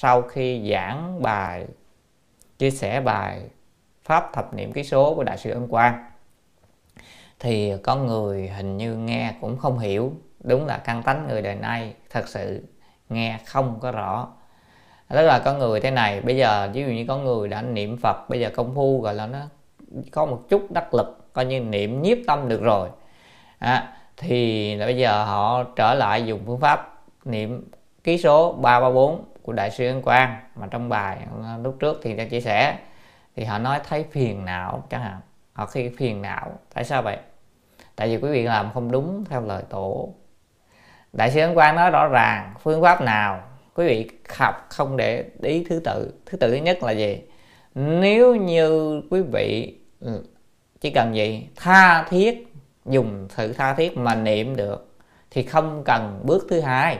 sau khi giảng bài chia sẻ bài pháp thập niệm ký số của đại sư ân quang thì có người hình như nghe cũng không hiểu. Đúng là căn tánh người đời nay thật sự nghe không có rõ. Tức là có người thế này. Bây giờ ví dụ như có người đã niệm phật bây giờ công phu gọi là nó có một chút đắc lực coi như niệm nhiếp tâm được rồi. À, thì là bây giờ họ trở lại dùng phương pháp niệm ký số 334 của đại sư Ấn Quang. Mà trong bài ờ, lúc trước thì đã chia sẻ, thì họ nói thấy phiền não chẳng hạn. Họ khi phiền não, tại sao vậy? Tại vì quý vị làm không đúng theo lời tổ. Đại sư ấn quang nói rõ ràng, phương pháp nào quý vị học không để ý thứ tự? Thứ tự thứ nhất là gì? Nếu như quý vị ừ, chỉ cần gì? Tha thiết, dùng sự tha thiết mà niệm được, thì không cần bước thứ hai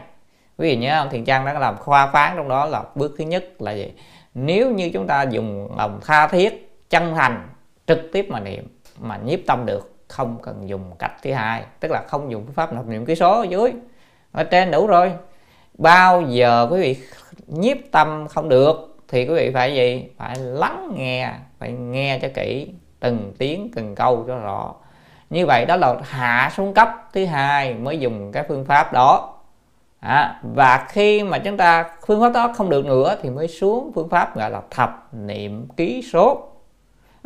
quý vị nhớ không? Thiền trang đã làm khoa phán trong đó là bước thứ nhất là gì? Nếu như chúng ta dùng lòng tha thiết, chân thành, trực tiếp mà niệm, mà nhiếp tâm được, không cần dùng cách thứ hai. Tức là không dùng phương pháp nộp niệm ký số ở dưới. Ở trên đủ rồi. Bao giờ quý vị nhiếp tâm không được, thì quý vị phải gì? Phải lắng nghe, phải nghe cho kỹ từng tiếng, từng câu cho rõ. Như vậy đó là hạ xuống cấp thứ hai mới dùng cái phương pháp đó à, và khi mà chúng ta phương pháp đó không được nữa thì mới xuống phương pháp gọi là thập niệm ký số.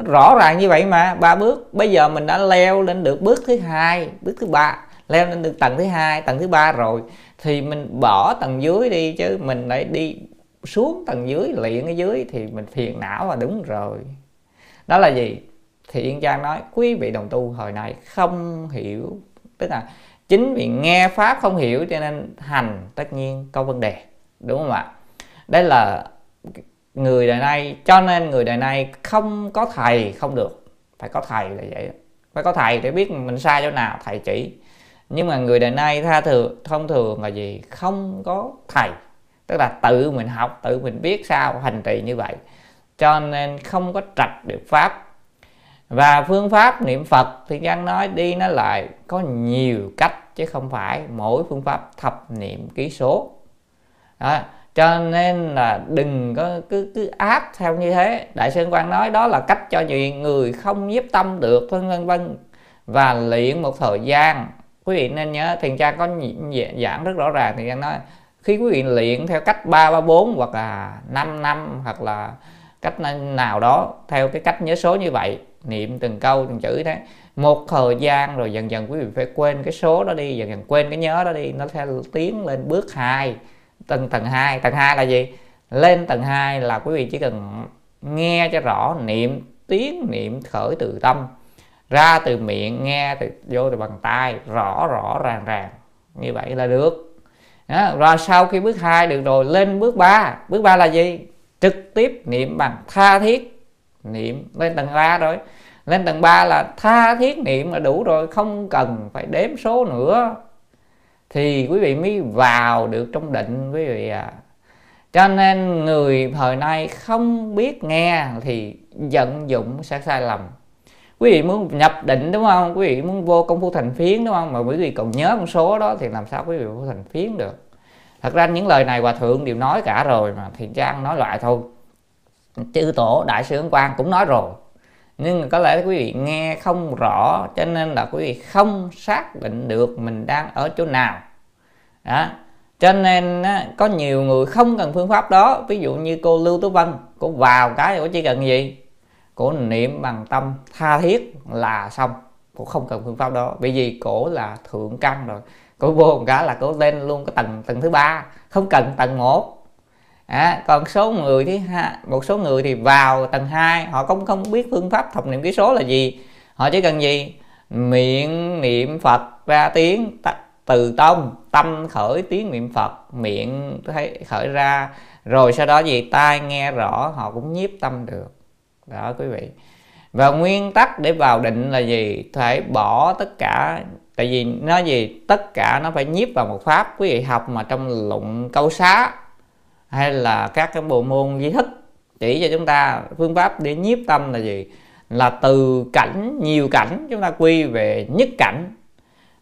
Rõ ràng như vậy mà ba bước. Bây giờ mình đã leo lên được bước thứ hai bước thứ ba leo lên được tầng thứ hai tầng thứ ba rồi thì mình bỏ tầng dưới đi chứ mình lại đi xuống tầng dưới luyện ở dưới thì mình phiền não là đúng rồi. Đó là gì? Thì yên trang nói quý vị đồng tu hồi này không hiểu tức là chính vì nghe pháp không hiểu cho nên hành, tất nhiên có vấn đề, đúng không ạ? Đây là người đời nay, cho nên người đời nay không có thầy không được. Phải có thầy là vậy. Phải có thầy để biết mình sai chỗ nào, thầy chỉ. Nhưng mà người đời nay tha thường thông thường là gì? Không có thầy. Tức là tự mình học, tự mình biết sao hành trì như vậy. Cho nên không có trạch được pháp và phương pháp niệm phật thì văn nói đi nó lại có nhiều cách chứ không phải mỗi phương pháp thập niệm ký số. Đó, cho nên là đừng có cứ cứ áp theo như thế. Đại sư quan nói đó là cách cho những người không nhiếp tâm được, vân vân vân. Và luyện một thời gian. Quý vị nên nhớ, thiền cha có giảng rất rõ ràng thì nói, khi quý vị luyện theo cách ba ba, bốn hoặc là 5 năm hoặc là cách nào đó, theo cái cách nhớ số như vậy niệm từng câu, từng chữ thế một thời gian rồi dần dần quý vị phải quên cái số đó đi, dần dần quên cái nhớ đó đi. Nó sẽ tiến lên bước 2 tầng tầng 2 tầng 2 là gì? Lên tầng 2 là quý vị chỉ cần nghe cho rõ niệm, tiếng niệm khởi từ tâm. Ra từ miệng, nghe từ vô từ bằng tay, rõ rõ, ràng ràng. Như vậy là được. Đó. rồi sau khi bước 2 được rồi, lên bước 3 bước 3 là gì? Trực tiếp niệm bằng tha thiết niệm. Lên tầng 3 rồi. Lên tầng 3 là tha thiết niệm là đủ rồi, không cần phải đếm số nữa. Thì quý vị mới vào được trong định, quý vị à cho nên người thời nay không biết nghe thì vận dụng sẽ sai lầm. Quý vị muốn nhập định đúng không? Quý vị muốn vô công phu thành phiến đúng không? Mà quý vị còn nhớ con số đó thì làm sao quý vị vô thành phiến được? Thật ra những lời này hòa thượng đều nói cả rồi mà, thì trang nói lại thôi chư tổ đại sư ấn quang cũng nói rồi. Nhưng có lẽ quý vị nghe không rõ, cho nên là quý vị không xác định được mình đang ở chỗ nào. Đó. Cho nên có nhiều người không cần phương pháp đó. Ví dụ như cô lưu tú vân, cô vào cái cô chỉ cần gì? Cổ niệm bằng tâm tha thiết là xong. Cổ không cần phương pháp đó. Bởi vì cổ là thượng căn rồi. Cổ vô một cái là cổ lên luôn cái tầng tầng thứ ba. Không cần tầng một à, còn số người thứ hai một số người thì vào tầng 2 họ cũng không biết phương pháp thập niệm ký số là gì. Họ chỉ cần gì? Miệng niệm phật ra tiếng từ tông tâm khởi tiếng niệm phật miệng thấy khởi ra. Rồi sau đó gì? Tai nghe rõ họ cũng nhiếp tâm được. Đó quý vị. Và nguyên tắc để vào định là gì? Phải bỏ tất cả tại vì nó gì? Tất cả nó phải nhiếp vào một pháp. Quý vị học mà trong luận câu xá hay là các cái bộ môn di thức chỉ cho chúng ta phương pháp để nhiếp tâm là gì? Là từ cảnh nhiều cảnh chúng ta quy về nhất cảnh.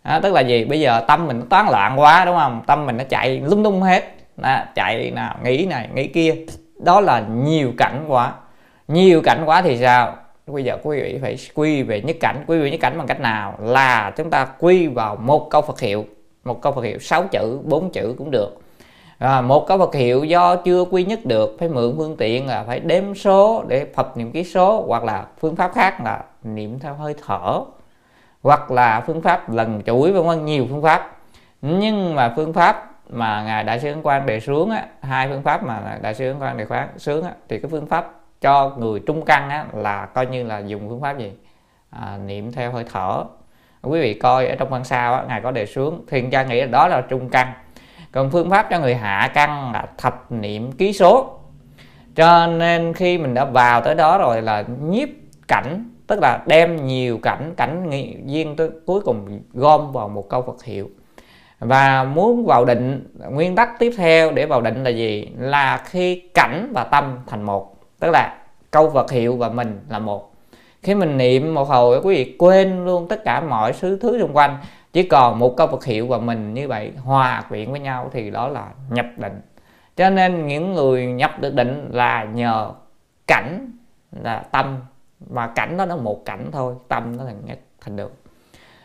À, tức là gì? Bây giờ tâm mình nó toán loạn quá đúng không? Tâm mình nó chạy lung tung hết. À, chạy nào nghĩ này nghĩ kia. Đó là nhiều cảnh quá. Nhiều cảnh quá thì sao? Bây giờ quý vị phải quy về nhất cảnh. Quy về nhất cảnh bằng cách nào? Là chúng ta quy vào một câu Phật hiệu. Một câu Phật hiệu 6 chữ bốn chữ cũng được à, một cái vật hiệu do chưa quy nhất được phải mượn phương tiện là phải đếm số để phật niệm ký số hoặc là phương pháp khác là niệm theo hơi thở hoặc là phương pháp lần chuỗi vân vân nhiều phương pháp. Nhưng mà phương pháp mà ngài đại sư ấn quang đề xuống á hai phương pháp mà đại sư ấn quang đề khoáng xuống á thì cái phương pháp cho người trung căn á là coi như là dùng phương pháp gì? À, niệm theo hơi thở. Quý vị coi ở trong văn sao á, ngài có đề xuống thiền cha nghĩ là đó là trung căn còn phương pháp cho người hạ căn là thập niệm ký số. Cho nên khi mình đã vào tới đó rồi là nhiếp cảnh, tức là đem nhiều cảnh cảnh duyên tới cuối cùng gom vào một câu Phật hiệu. Và muốn vào định, nguyên tắc tiếp theo để vào định là gì? Là khi cảnh và tâm thành một, tức là câu vật hiệu và mình là một. Khi mình niệm một hồi, quý vị quên luôn tất cả mọi thứ thứ xung quanh chỉ còn một câu Phật hiệu và mình như vậy, hòa quyện với nhau thì đó là nhập định. Cho nên những người nhập được định là nhờ cảnh, là tâm. Mà cảnh đó nó một cảnh thôi, tâm nó thành nhất thành được.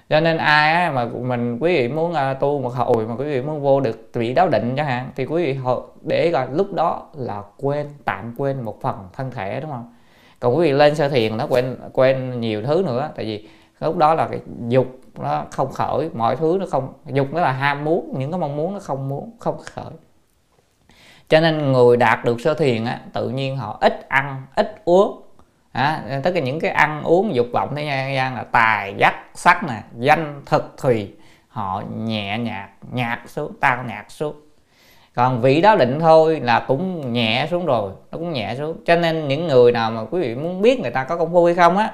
Cho nên ai mà mình, quý vị muốn à, tu một hồi mà quý vị muốn vô được vị đáo định chẳng hạn, thì quý vị để coi lúc đó là quên, tạm quên một phần thân thể, đúng không? Còn quý vị lên sơ thiền nó quên quên nhiều thứ nữa, tại vì lúc đó là cái dục nó không khởi. Mọi thứ nó không dục nó là ham muốn những cái mong muốn nó không muốn không khởi. Cho nên người đạt được sơ thiền á tự nhiên họ ít ăn ít uống. À, tất cả những cái ăn uống dục vọng thế gian là tài dắt sắc nè danh thực thùy. Họ nhẹ nhạt nhạt xuống tao nhạt xuống. Còn vị đó định thôi là cũng nhẹ xuống rồi nó cũng nhẹ xuống. Cho nên những người nào mà quý vị muốn biết người ta có công phu hay không á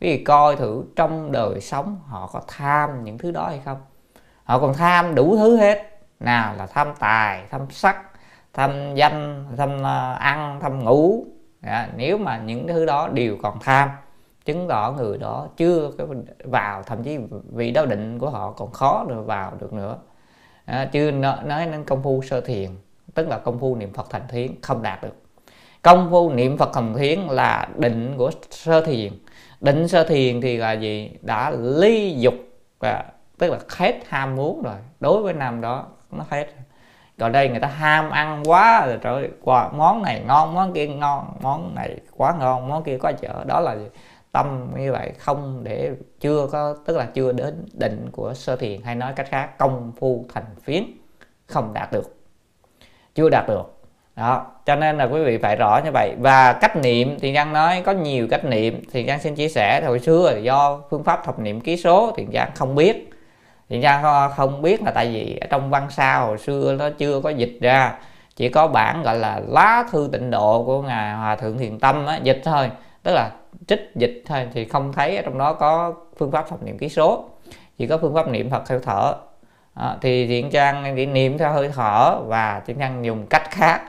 vì coi thử trong đời sống họ có tham những thứ đó hay không. Họ còn tham đủ thứ hết. Nào là tham tài tham sắc tham danh tham ờ, ăn tham ngủ. À, nếu mà những thứ đó đều còn tham chứng tỏ người đó chưa vào thậm chí vị đạo định của họ còn khó được vào được nữa. Dạ, à, chưa nói đến công phu sơ thiền tức là công phu niệm phật thành thiến không đạt được. Công phu niệm phật thành thiến là định của sơ thiền định sơ thiền thì là gì? Đã ly dục và tức là hết ham muốn rồi. Đối với năm đó nó hết còn đây người ta ham ăn quá rồi trời ơi, món này ngon món kia ngon món này quá ngon món kia quá chở đó là tâm như vậy không để chưa có tức là chưa đến định của sơ thiền hay nói cách khác công phu thành phiến không đạt được. Chưa đạt được đó cho nên là quý vị phải rõ như vậy. Và cách niệm thì giang nói có nhiều cách niệm. Thì giang xin chia sẻ hồi xưa do phương pháp thập niệm ký số thì giang không biết. Thì giang không biết là tại vì ở trong văn sao hồi xưa nó chưa có dịch ra. Chỉ có bản gọi là lá thư tịnh độ của ngài hòa thượng thiền tâm á, dịch thôi. Tức là trích dịch thôi thì không thấy ở trong đó có phương pháp thập niệm ký số. Chỉ có phương pháp niệm phật theo thở. À, thì thiện trang chỉ niệm theo hơi thở và thiện trang dùng cách khác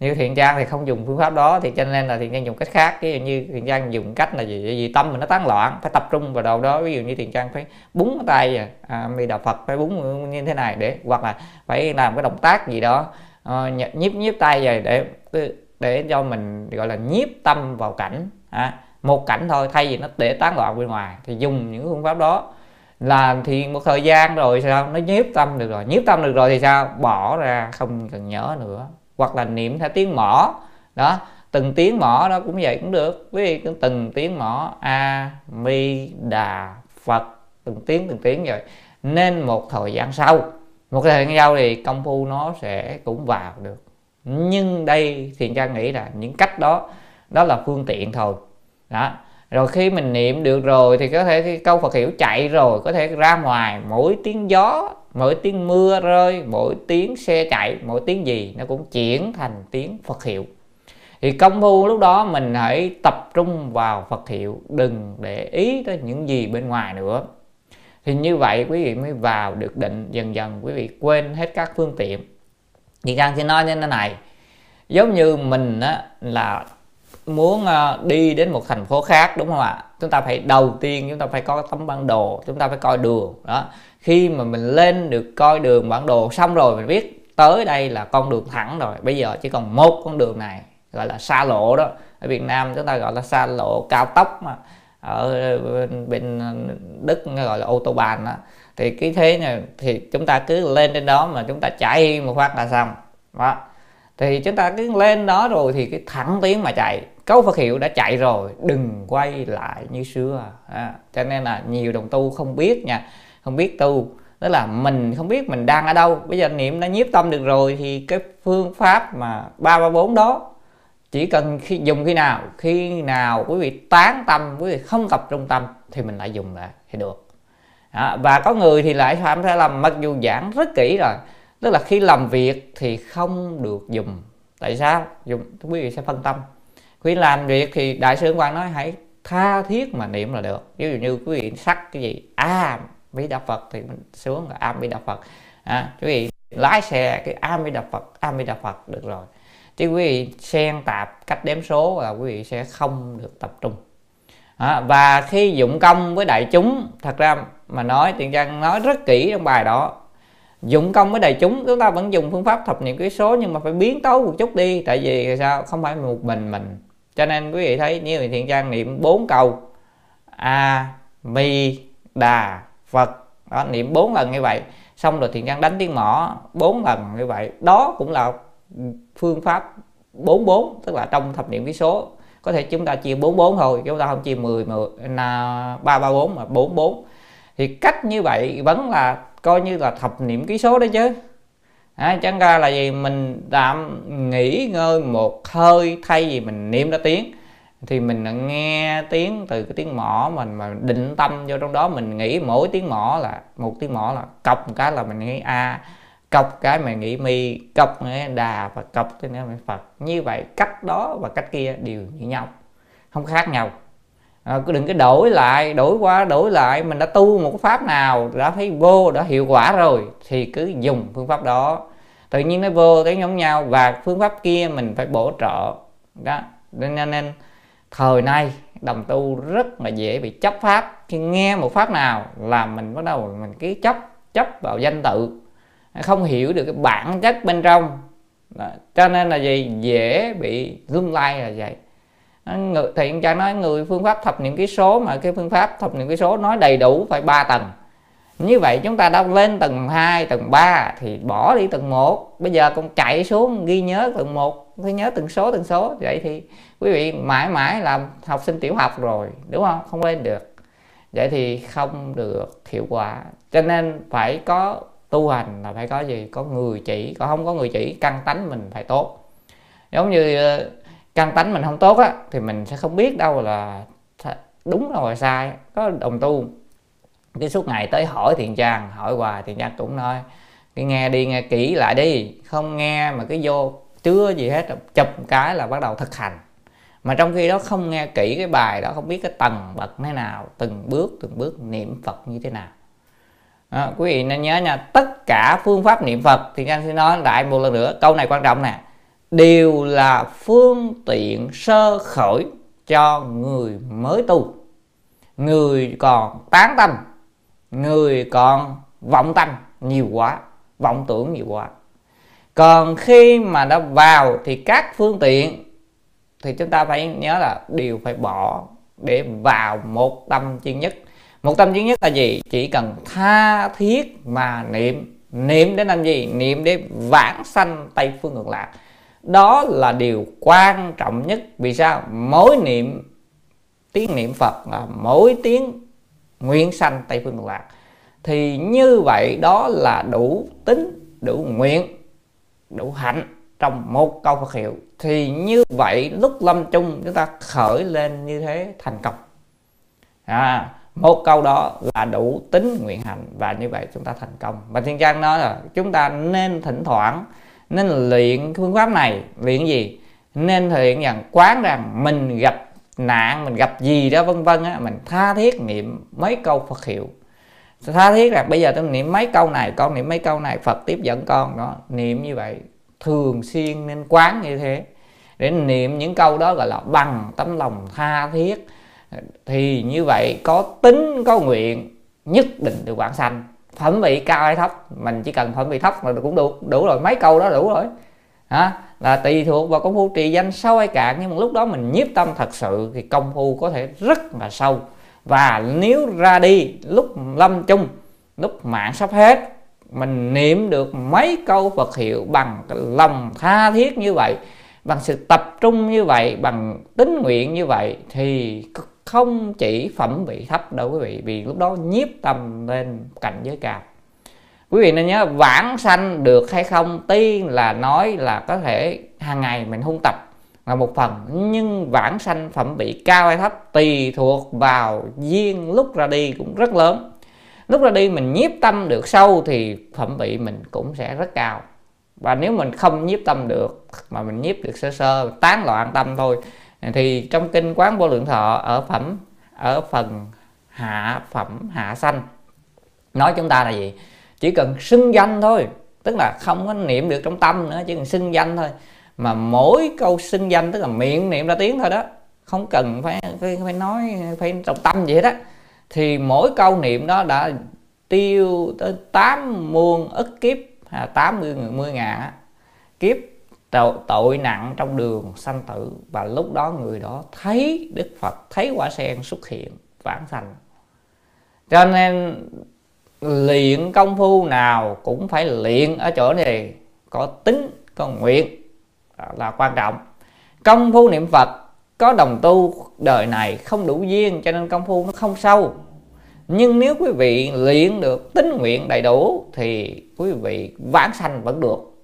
nếu thiện trang thì không dùng phương pháp đó thì cho nên là thiện trang dùng cách khác. Ví dụ như thiện trang dùng cách là gì? Vì tâm mình nó tán loạn phải tập trung vào đầu đó. Ví dụ như thiện trang phải búng tay à, à mi đạo phật phải búng như thế này để hoặc là phải làm cái động tác gì đó ờ, à, nhíp nhíp tay về để ừ, để cho mình gọi là nhiếp tâm vào cảnh à, một cảnh thôi thay vì nó để tán loạn bên ngoài thì dùng những phương pháp đó. Là thì một thời gian rồi sao? Nó nhiếp tâm được rồi. Nhiếp tâm được rồi thì sao? Bỏ ra không cần nhớ nữa hoặc là niệm theo tiếng mỏ. Đó, từng tiếng mỏ đó cũng vậy cũng được. Quý vị cứ từng tiếng mỏ, a, mi, đà, phật, từng tiếng từng tiếng rồi nên một thời gian sau, một thời gian sau thì công phu nó sẽ cũng vào được. Nhưng đây thiền trang nghĩ là những cách đó đó là phương tiện thôi. Đó, rồi khi mình niệm được rồi thì có thể cái câu Phật hiệu chạy rồi, có thể ra ngoài, mỗi tiếng gió mỗi tiếng mưa rơi mỗi tiếng xe chạy mỗi tiếng gì nó cũng chuyển thành tiếng Phật hiệu. Thì công phu lúc đó mình hãy tập trung vào Phật hiệu đừng để ý tới những gì bên ngoài nữa. Thì như vậy quý vị mới vào được định dần dần quý vị quên hết các phương tiện. Thì càng sẽ nói như thế này giống như mình á, là muốn ờ, đi đến một thành phố khác, đúng không ạ? Chúng ta phải đầu tiên chúng ta phải có tấm bản đồ, chúng ta phải coi đường, đó. Khi mà mình lên được coi đường, bản đồ xong rồi mình biết tới đây là con đường thẳng rồi. Bây giờ chỉ còn một con đường này, gọi là xa lộ đó. Ở Việt Nam chúng ta gọi là xa lộ cao tốc mà. Ở bên Đức gọi là Autobahn đó thì cái thế này thì chúng ta cứ lên trên đó mà chúng ta chạy một phát là xong, đó. Thì chúng ta cứ lên đó rồi thì cái thẳng tiến mà chạy câu Phật hiệu đã chạy rồi đừng quay lại như xưa. À, cho nên là nhiều đồng tu không biết nha không biết tu. Tức là mình không biết mình đang ở đâu. Bây giờ niệm đã nhiếp tâm được rồi thì cái phương pháp mà ba ba bốn đó chỉ cần khi dùng khi nào khi nào quý vị tán tâm quý vị không tập trung tâm thì mình lại dùng lại thì được. À, và có người thì lại phạm sai lầm mặc dù giảng rất kỹ rồi tức là khi làm việc thì không được dùng. Tại sao? Dùng quý vị sẽ phân tâm khi làm việc thì đại sư quan nói hãy tha thiết mà niệm là được. Ví dụ như quý vị sắc cái gì a à, mỹ đà phật thì mình xuống là a bi đà phật. À, quý vị lái xe cái a bi đà phật a bi đà phật được rồi. Chứ quý vị xen tạp cách đếm số là quý vị sẽ không được tập trung. À, và khi dụng công với đại chúng thật ra mà nói tiền trang nói rất kỹ trong bài đó. Dụng công với đại chúng chúng ta vẫn dùng phương pháp thập niệm ký số nhưng mà phải biến tấu một chút đi. Tại vì sao? Không phải một mình mình cho nên quý vị thấy như thiện trang niệm bốn câu, a, mi, đà, phật, đó, niệm bốn lần như vậy, xong rồi thiện trang đánh tiếng mỏ bốn lần như vậy, đó cũng là phương pháp 44 tức là trong thập niệm ký số. Có thể chúng ta chia 44 thôi chúng ta không chia 10 mà 334 mà 44 thì cách như vậy vẫn là coi như là thập niệm ký số đấy chứ à, chẳng ra là gì mình tạm nghỉ ngơi một hơi thay vì mình niệm ra tiếng. Thì mình nghe tiếng từ cái tiếng mỏ mình mà định tâm vô trong đó. Mình nghĩ mỗi tiếng mỏ là một tiếng mỏ là cọc một cái là mình nghĩ a cọc cái mà nghĩ mi cọc nghĩa đà và cọc cái nữa mình phật. Như vậy cách đó và cách kia đều như nhau không khác nhau à, đừng cái đổi lại đổi qua đổi lại mình đã tu một cái pháp nào đã thấy vô đã hiệu quả rồi thì cứ dùng phương pháp đó. Tự nhiên nó vô tới giống nhau và phương pháp kia mình phải bổ trợ. Đó nên nên thời nay đồng tu rất là dễ bị chấp pháp. Khi nghe một pháp nào là mình bắt đầu mình cứ chấp chấp vào danh tự. Không hiểu được cái bản chất bên trong. Đó. cho nên là gì? Dễ bị lung lay là vậy người, anh cha nói người phương pháp thập niệm ký số mà cái phương pháp thập niệm ký số nói đầy đủ phải ba tầng. Như vậy chúng ta đã lên tầng 2, tầng 3 thì bỏ đi tầng 1 bây giờ con chạy xuống ghi nhớ tầng 1 phải nhớ từng số từng số. Vậy thì quý vị mãi mãi làm học sinh tiểu học rồi đúng không? Không lên được. Vậy thì không được hiệu quả. Cho nên phải có tu hành là phải có gì? Có người chỉ còn không có người chỉ căn tánh mình phải tốt. Giống như căn tánh mình không tốt á thì mình sẽ không biết đâu là đúng đâu là sai có đồng tu. Cái suốt ngày tới hỏi thiền trang hỏi hoài thiền trang cũng nói cái nghe đi nghe kỹ lại đi. Không nghe mà cứ vô chưa gì hết chụp cái là bắt đầu thực hành. Mà trong khi đó không nghe kỹ cái bài đó không biết cái tầng bậc thế nào từng bước từng bước niệm phật như thế nào. À, quý vị nên nhớ nha tất cả phương pháp niệm phật thì anh sẽ nói lại một lần nữa câu này quan trọng nè đều là phương tiện sơ khởi cho người mới tu. Người còn tán tâm người còn vọng tâm nhiều quá, vọng tưởng nhiều quá. Còn khi mà đã vào thì các phương tiện thì chúng ta phải nhớ là đều phải bỏ để vào một tâm chuyên nhất. Một tâm duy nhất là gì? Chỉ cần tha thiết mà niệm. Niệm để làm gì? Niệm để vãng sanh tây phương ngược lạc đó là điều quan trọng nhất. Vì sao? Mỗi niệm tiếng niệm phật là mỗi tiếng nguyện sanh tây phương cực lạc. Thì như vậy đó là đủ tính đủ nguyện đủ hạnh trong một câu Phật hiệu. Thì như vậy lúc lâm chung chúng ta khởi lên như thế thành công. À, một câu đó là đủ tính nguyện hạnh và như vậy chúng ta thành công. Và thiên trang nói là chúng ta nên thỉnh thoảng nên luyện phương pháp này. Luyện gì? Nên luyện rằng quán rằng mình gặp nạn, mình gặp gì đó vân vân á, mình tha thiết niệm mấy câu phật hiệu. Tha thiết là bây giờ tôi niệm mấy câu này, con niệm mấy câu này, phật tiếp dẫn con, đó, niệm như vậy. Thường xuyên nên quán như thế, để niệm những câu đó gọi là bằng tấm lòng tha thiết. Thì như vậy có tính, có nguyện nhất định được vãng sanh phẩm vị cao hay thấp, mình chỉ cần phẩm vị thấp là cũng được đủ rồi, mấy câu đó đủ rồi. Hả? Là tùy thuộc vào công phu trì danh sâu hay cạn, nhưng mà lúc đó mình nhiếp tâm thật sự thì công phu có thể rất là sâu. Và nếu ra đi lúc lâm chung, lúc mạng sắp hết, mình niệm được mấy câu Phật hiệu bằng lòng tha thiết như vậy, bằng sự tập trung như vậy, bằng tính nguyện như vậy thì không chỉ phẩm vị thấp đâu quý vị, vì lúc đó nhiếp tâm lên cảnh giới cao. Quý vị nên nhớ vãng sanh được hay không tiên là nói là có thể hàng ngày mình hung tập là một phần, nhưng vãng sanh phẩm vị cao hay thấp tùy thuộc vào duyên lúc ra đi cũng rất lớn. Lúc ra đi mình nhiếp tâm được sâu thì phẩm vị mình cũng sẽ rất cao. Và nếu mình không nhiếp tâm được mà mình nhiếp được sơ sơ, tán loạn tâm thôi thì trong kinh quán vô lượng thọ ở phẩm ở phần hạ phẩm hạ sanh nói chúng ta là gì? Chỉ cần xưng danh thôi tức là không có niệm được trong tâm nữa chỉ cần xưng danh thôi. Mà mỗi câu xưng danh tức là miệng niệm ra tiếng thôi đó không cần phải phải, phải nói phải trong tâm vậy đó thì mỗi câu niệm đó đã tiêu tới tám muôn ức kiếp à, tám mươi mươi ngàn á, kiếp tội, tội nặng trong đường sanh tử. Và lúc đó người đó thấy đức phật thấy quả sen xuất hiện vãng sanh. Cho nên luyện công phu nào cũng phải luyện ở chỗ này có tính có nguyện. Là quan trọng. Công phu niệm phật có đồng tu đời này không đủ duyên cho nên công phu nó không sâu. Nhưng nếu quý vị luyện được tính nguyện đầy đủ thì quý vị vãng sanh vẫn được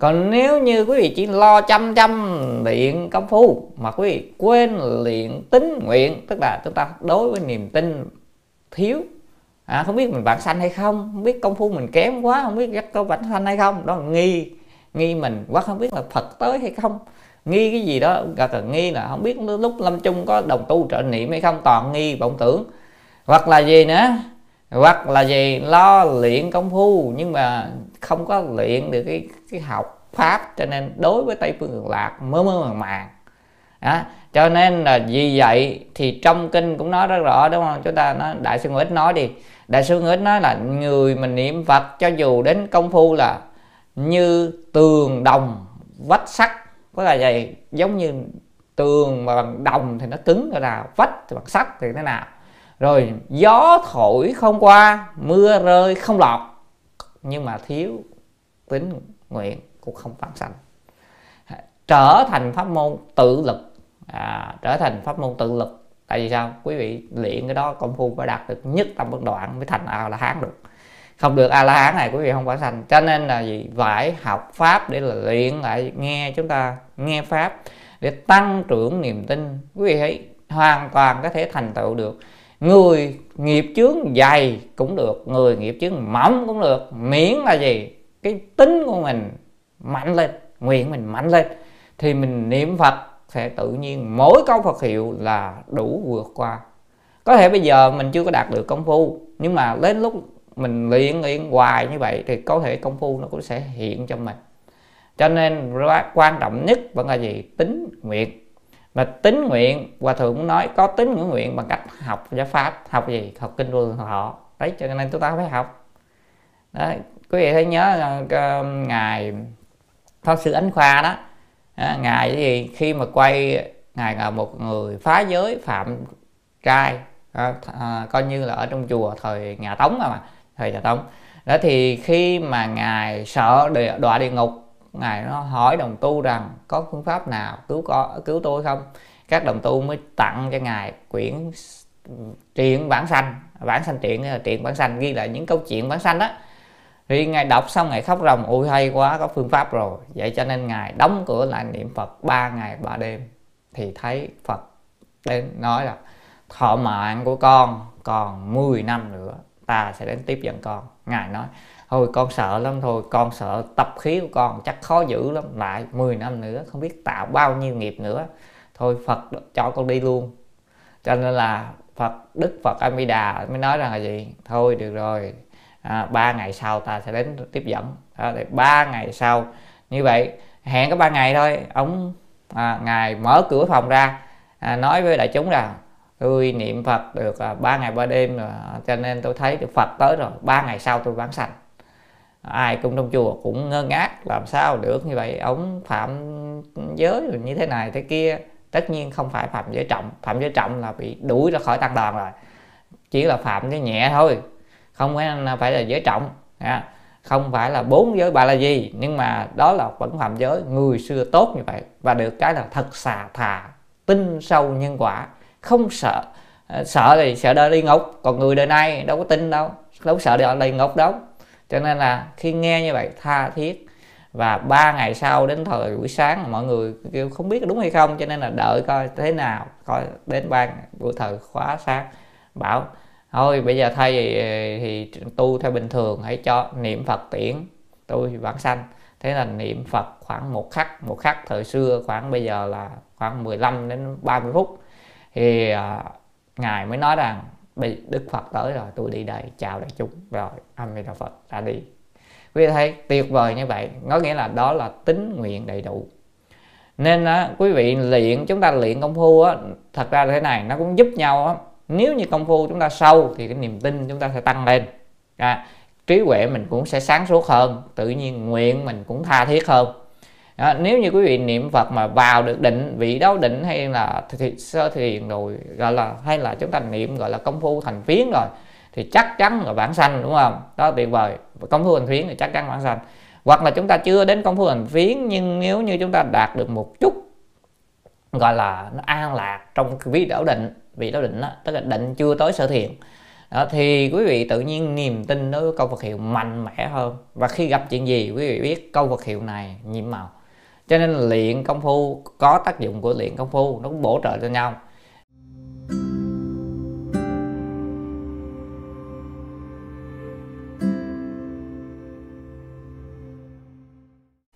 còn nếu như quý vị chỉ lo chăm chăm luyện công phu mà quý vị quên luyện tính nguyện tức là chúng ta đối với niềm tin thiếu à, không biết mình bản sanh hay không không biết công phu mình kém quá không biết có bản sanh hay không đó là nghi nghi mình quá không biết là phật tới hay không. Nghi cái gì đó gặp là nghi là không biết lúc lâm chung có đồng tu trợ niệm hay không toàn nghi vọng tưởng. Hoặc là gì nữa hoặc là gì lo luyện công phu nhưng mà không có luyện được cái cái học pháp, cho nên đối với tây phương cực lạc mơ mơ màng màng đó. cho nên là vì vậy thì trong kinh cũng nói rất rõ, đúng không? Chúng ta nói, đại sư nguyệt nói đi. Đại sư nguyệt nói là người mình niệm phật cho dù đến công phu là như tường đồng vách sắt. Có là gì giống như tường mà bằng đồng thì nó cứng rồi nào, vách thì bằng sắt thì thế nào. Rồi gió thổi không qua, mưa rơi không lọt nhưng mà thiếu tính nguyện cũng không phát sanh. Trở thành pháp môn tự lực. À, trở thành pháp môn tự lực. Tại vì sao? Quý vị luyện cái đó công phu phải đạt được nhất tâm bất đoạn mới thành a la hán được. Không được a la hán này quý vị không phải sanh. Cho nên là gì? Phải học pháp để là luyện lại nghe chúng ta nghe pháp để tăng trưởng niềm tin. Quý vị thấy hoàn toàn có thể thành tựu được người nghiệp chướng dày cũng được, người nghiệp chướng mỏng cũng được. Miễn là gì? Cái tính của mình mạnh lên, nguyện mình mạnh lên, thì mình niệm phật sẽ tự nhiên mỗi câu phật hiệu là đủ vượt qua. Có thể bây giờ mình chưa có đạt được công phu, nhưng mà đến lúc mình luyện luyện hoài như vậy thì có thể công phu nó cũng sẽ hiện cho mình. Cho nên quan trọng nhất vẫn là gì? Tính nguyện và tính nguyện hòa thượng cũng nói có tính ngưỡng nguyện bằng cách học giáo pháp học gì? Học kinh vô họ đấy cho nên chúng ta phải học. Đấy quý vị thấy nhớ là ờ, ngài pháp sư ánh khoa đó. À, ngài gì khi mà quay ngài là một người phá giới phạm trai à, à, coi như là ở trong chùa thời nhà tống mà thời nhà tống. Đó thì khi mà ngài sợ đọa địa ngục ngài nó hỏi đồng tu rằng, có phương pháp nào cứu có, cứu tôi không? Các đồng tu mới tặng cho ngài quyển truyện bản sanh. Bản sanh truyện là truyện bản sanh, ghi lại những câu chuyện bản sanh đó thì ngài đọc xong, ngài khóc ròng, ôi, hay quá, có phương pháp rồi. Vậy cho nên ngài đóng cửa lại niệm phật ba ngày ba đêm. Thì thấy phật đến, nói là, thọ mạng của con còn 10 năm nữa, ta sẽ đến tiếp dẫn con. Ngài nói thôi con sợ lắm thôi con sợ tập khí của con chắc khó giữ lắm. Lại 10 năm nữa không biết tạo bao nhiêu nghiệp nữa. Thôi Phật cho con đi luôn. Cho nên là Phật Đức Phật Amida mới nói rằng là gì? Thôi được rồi. À, ba ngày sau ta sẽ đến tiếp dẫn. À, Đó, ba ngày sau như vậy hẹn có ba ngày thôi. Ông à, ngài mở cửa phòng ra à, nói với đại chúng rằng tôi niệm phật được à, ba ngày ba đêm rồi cho nên tôi thấy được phật tới rồi ba ngày sau tôi vãng sanh ai cũng trong chùa cũng ngơ ngác, làm sao được như vậy? Ông phạm giới rồi như thế này thế kia, tất nhiên không phải phạm giới trọng. Phạm giới trọng là bị đuổi ra khỏi tăng đoàn rồi. Chỉ là phạm giới nhẹ thôi, không phải là giới trọng à, không phải là bốn giới ba là gì nhưng mà đó là vẫn phạm giới, người xưa tốt như vậy. Và được cái là thật xà thà, tin sâu nhân quả, không sợ. Ờ, sợ thì sợ đời đi ngục, còn người đời nay đâu có tin đâu đâu có sợ đời đi ngục đâu cho nên là khi nghe như vậy tha thiết. Và ba ngày sau đến thời buổi sáng mọi người kêu không biết đúng hay không cho nên là đợi coi thế nào coi đến ban buổi thời khóa sáng bảo thôi bây giờ thay thì, ờ, thì tu theo bình thường hãy cho niệm phật tiễn tôi vãng sanh. Thế là niệm phật khoảng một khắc một khắc thời xưa khoảng bây giờ là khoảng 15 đến 30 phút. Thì à, ngài mới nói rằng bị đức phật tới rồi tôi đi đây chào đại chúng rồi âm di đà phật ra đi. Quý vị thấy tuyệt vời như vậy có nghĩa là đó là tính nguyện đầy đủ. Nên á, quý vị luyện chúng ta luyện công phu á, thật ra là thế này nó cũng giúp nhau á. nếu như công phu chúng ta sâu thì cái niềm tin chúng ta sẽ tăng lên. À, trí huệ mình cũng sẽ sáng suốt hơn tự nhiên nguyện mình cũng tha thiết hơn đó, nếu như quý vị niệm Phật mà vào được định vị đấu định hay là thì, sơ thiền rồi gọi là hay là chúng ta niệm gọi là công phu thành phiến rồi thì chắc chắn là bản sanh đúng không? Đó tuyệt vời. Công phu thành phiến thì chắc chắn bản sanh. Hoặc là chúng ta chưa đến công phu thành phiến nhưng nếu như chúng ta đạt được một chút gọi là nó an lạc trong vị đấu định vị đấu định đó tức là định chưa tới sở thiền đó, thì quý vị tự nhiên niềm tin đối với câu Phật hiệu mạnh mẽ hơn. Và khi gặp chuyện gì quý vị biết câu Phật hiệu này nhiệm màu cho nên luyện công phu, có tác dụng của luyện công phu, nó cũng bổ trợ cho nhau.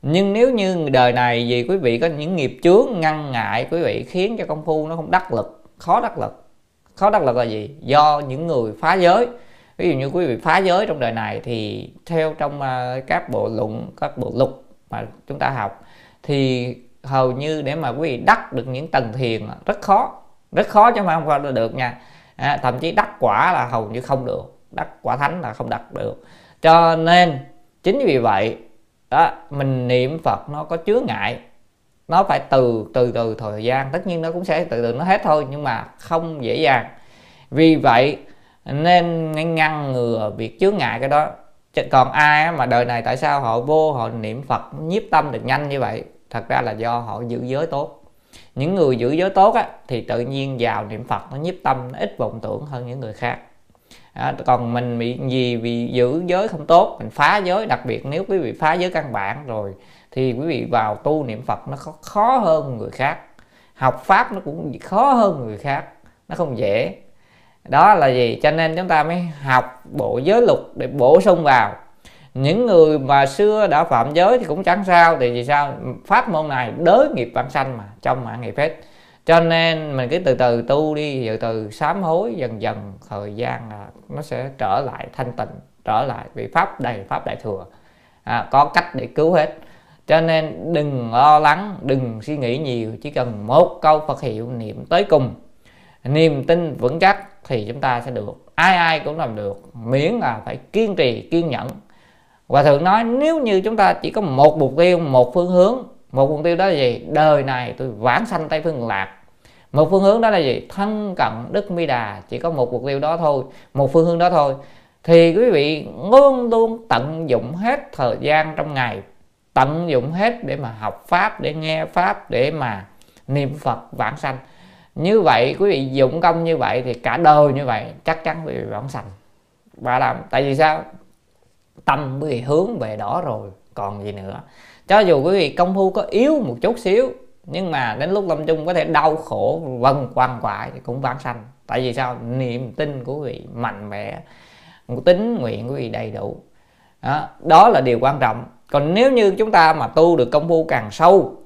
Nhưng nếu như đời này vì quý vị có những nghiệp chướng ngăn ngại quý vị, khiến cho công phu nó không đắc lực, khó đắc lực. Khó đắc lực là gì? Do những người phá giới. Ví dụ như quý vị phá giới trong đời này thì theo trong à, các bộ luận, các bộ lục mà chúng ta học thì hầu như để mà quý vị đắc được những tầng thiền rất khó rất khó chứ không phải không được nha. À, thậm chí đắc quả là hầu như không được đắc quả thánh là không đắc được. Cho nên chính vì vậy đó mình niệm phật nó có chứa ngại. Nó phải từ từ từ thời gian tất nhiên nó cũng sẽ từ từ nó hết thôi nhưng mà không dễ dàng. Vì vậy nên ngăn ngừa việc chứa ngại cái đó. Còn ai mà đời này tại sao họ vô họ niệm phật nhiếp tâm được nhanh như vậy? Thật ra là do họ giữ giới tốt. Những người giữ giới tốt á, thì tự nhiên vào niệm phật nó nhiếp tâm nó ít vọng tưởng hơn những người khác. À, còn mình bị gì vì giữ giới không tốt mình phá giới đặc biệt nếu quý vị phá giới căn bản rồi thì quý vị vào tu niệm phật nó khó, khó hơn người khác. Học pháp nó cũng khó hơn người khác nó không dễ. Đó là gì? Cho nên chúng ta mới học bộ giới luật để bổ sung vào những người mà xưa đã phạm giới thì cũng chẳng sao thì vì sao? Pháp môn này đới nghiệp bản sanh mà trong mạng nghiệp hết cho nên mình cứ từ từ tu đi từ từ sám hối dần dần thời gian là nó sẽ trở lại thanh tịnh trở lại vì pháp đầy pháp đại thừa. À, có cách để cứu hết. Cho nên đừng lo lắng đừng suy nghĩ nhiều chỉ cần một câu phật hiệu niệm tới cùng. Niềm tin vững chắc thì chúng ta sẽ được. Ai ai cũng làm được. Miễn là phải kiên trì kiên nhẫn. Hòa thượng nói, nếu như chúng ta chỉ có một mục tiêu, một phương hướng, một mục tiêu đó là gì? Đời này tôi vãng sanh tây phương lạc. Một phương hướng đó là gì? Thân cận đức mi đà, chỉ có một mục tiêu đó thôi, một phương hướng đó thôi. Thì quý vị luôn luôn tận dụng hết thời gian trong ngày, tận dụng hết để mà học pháp, để nghe pháp, để mà niệm phật vãng sanh. Như vậy, quý vị dụng công như vậy thì cả đời như vậy chắc chắn quý vị vãng sanh. Và làm tại vì sao? Tâm quý vị hướng về đó rồi còn gì nữa. Cho dù quý vị công phu có yếu một chút xíu nhưng mà đến lúc lâm chung có thể đau khổ vân quan quại thì cũng vãng sanh. Tại vì sao? Niềm tin của quý vị mạnh mẽ tính nguyện của quý vị đầy đủ. Đó, đó là điều quan trọng. Còn nếu như chúng ta mà tu được công phu càng sâu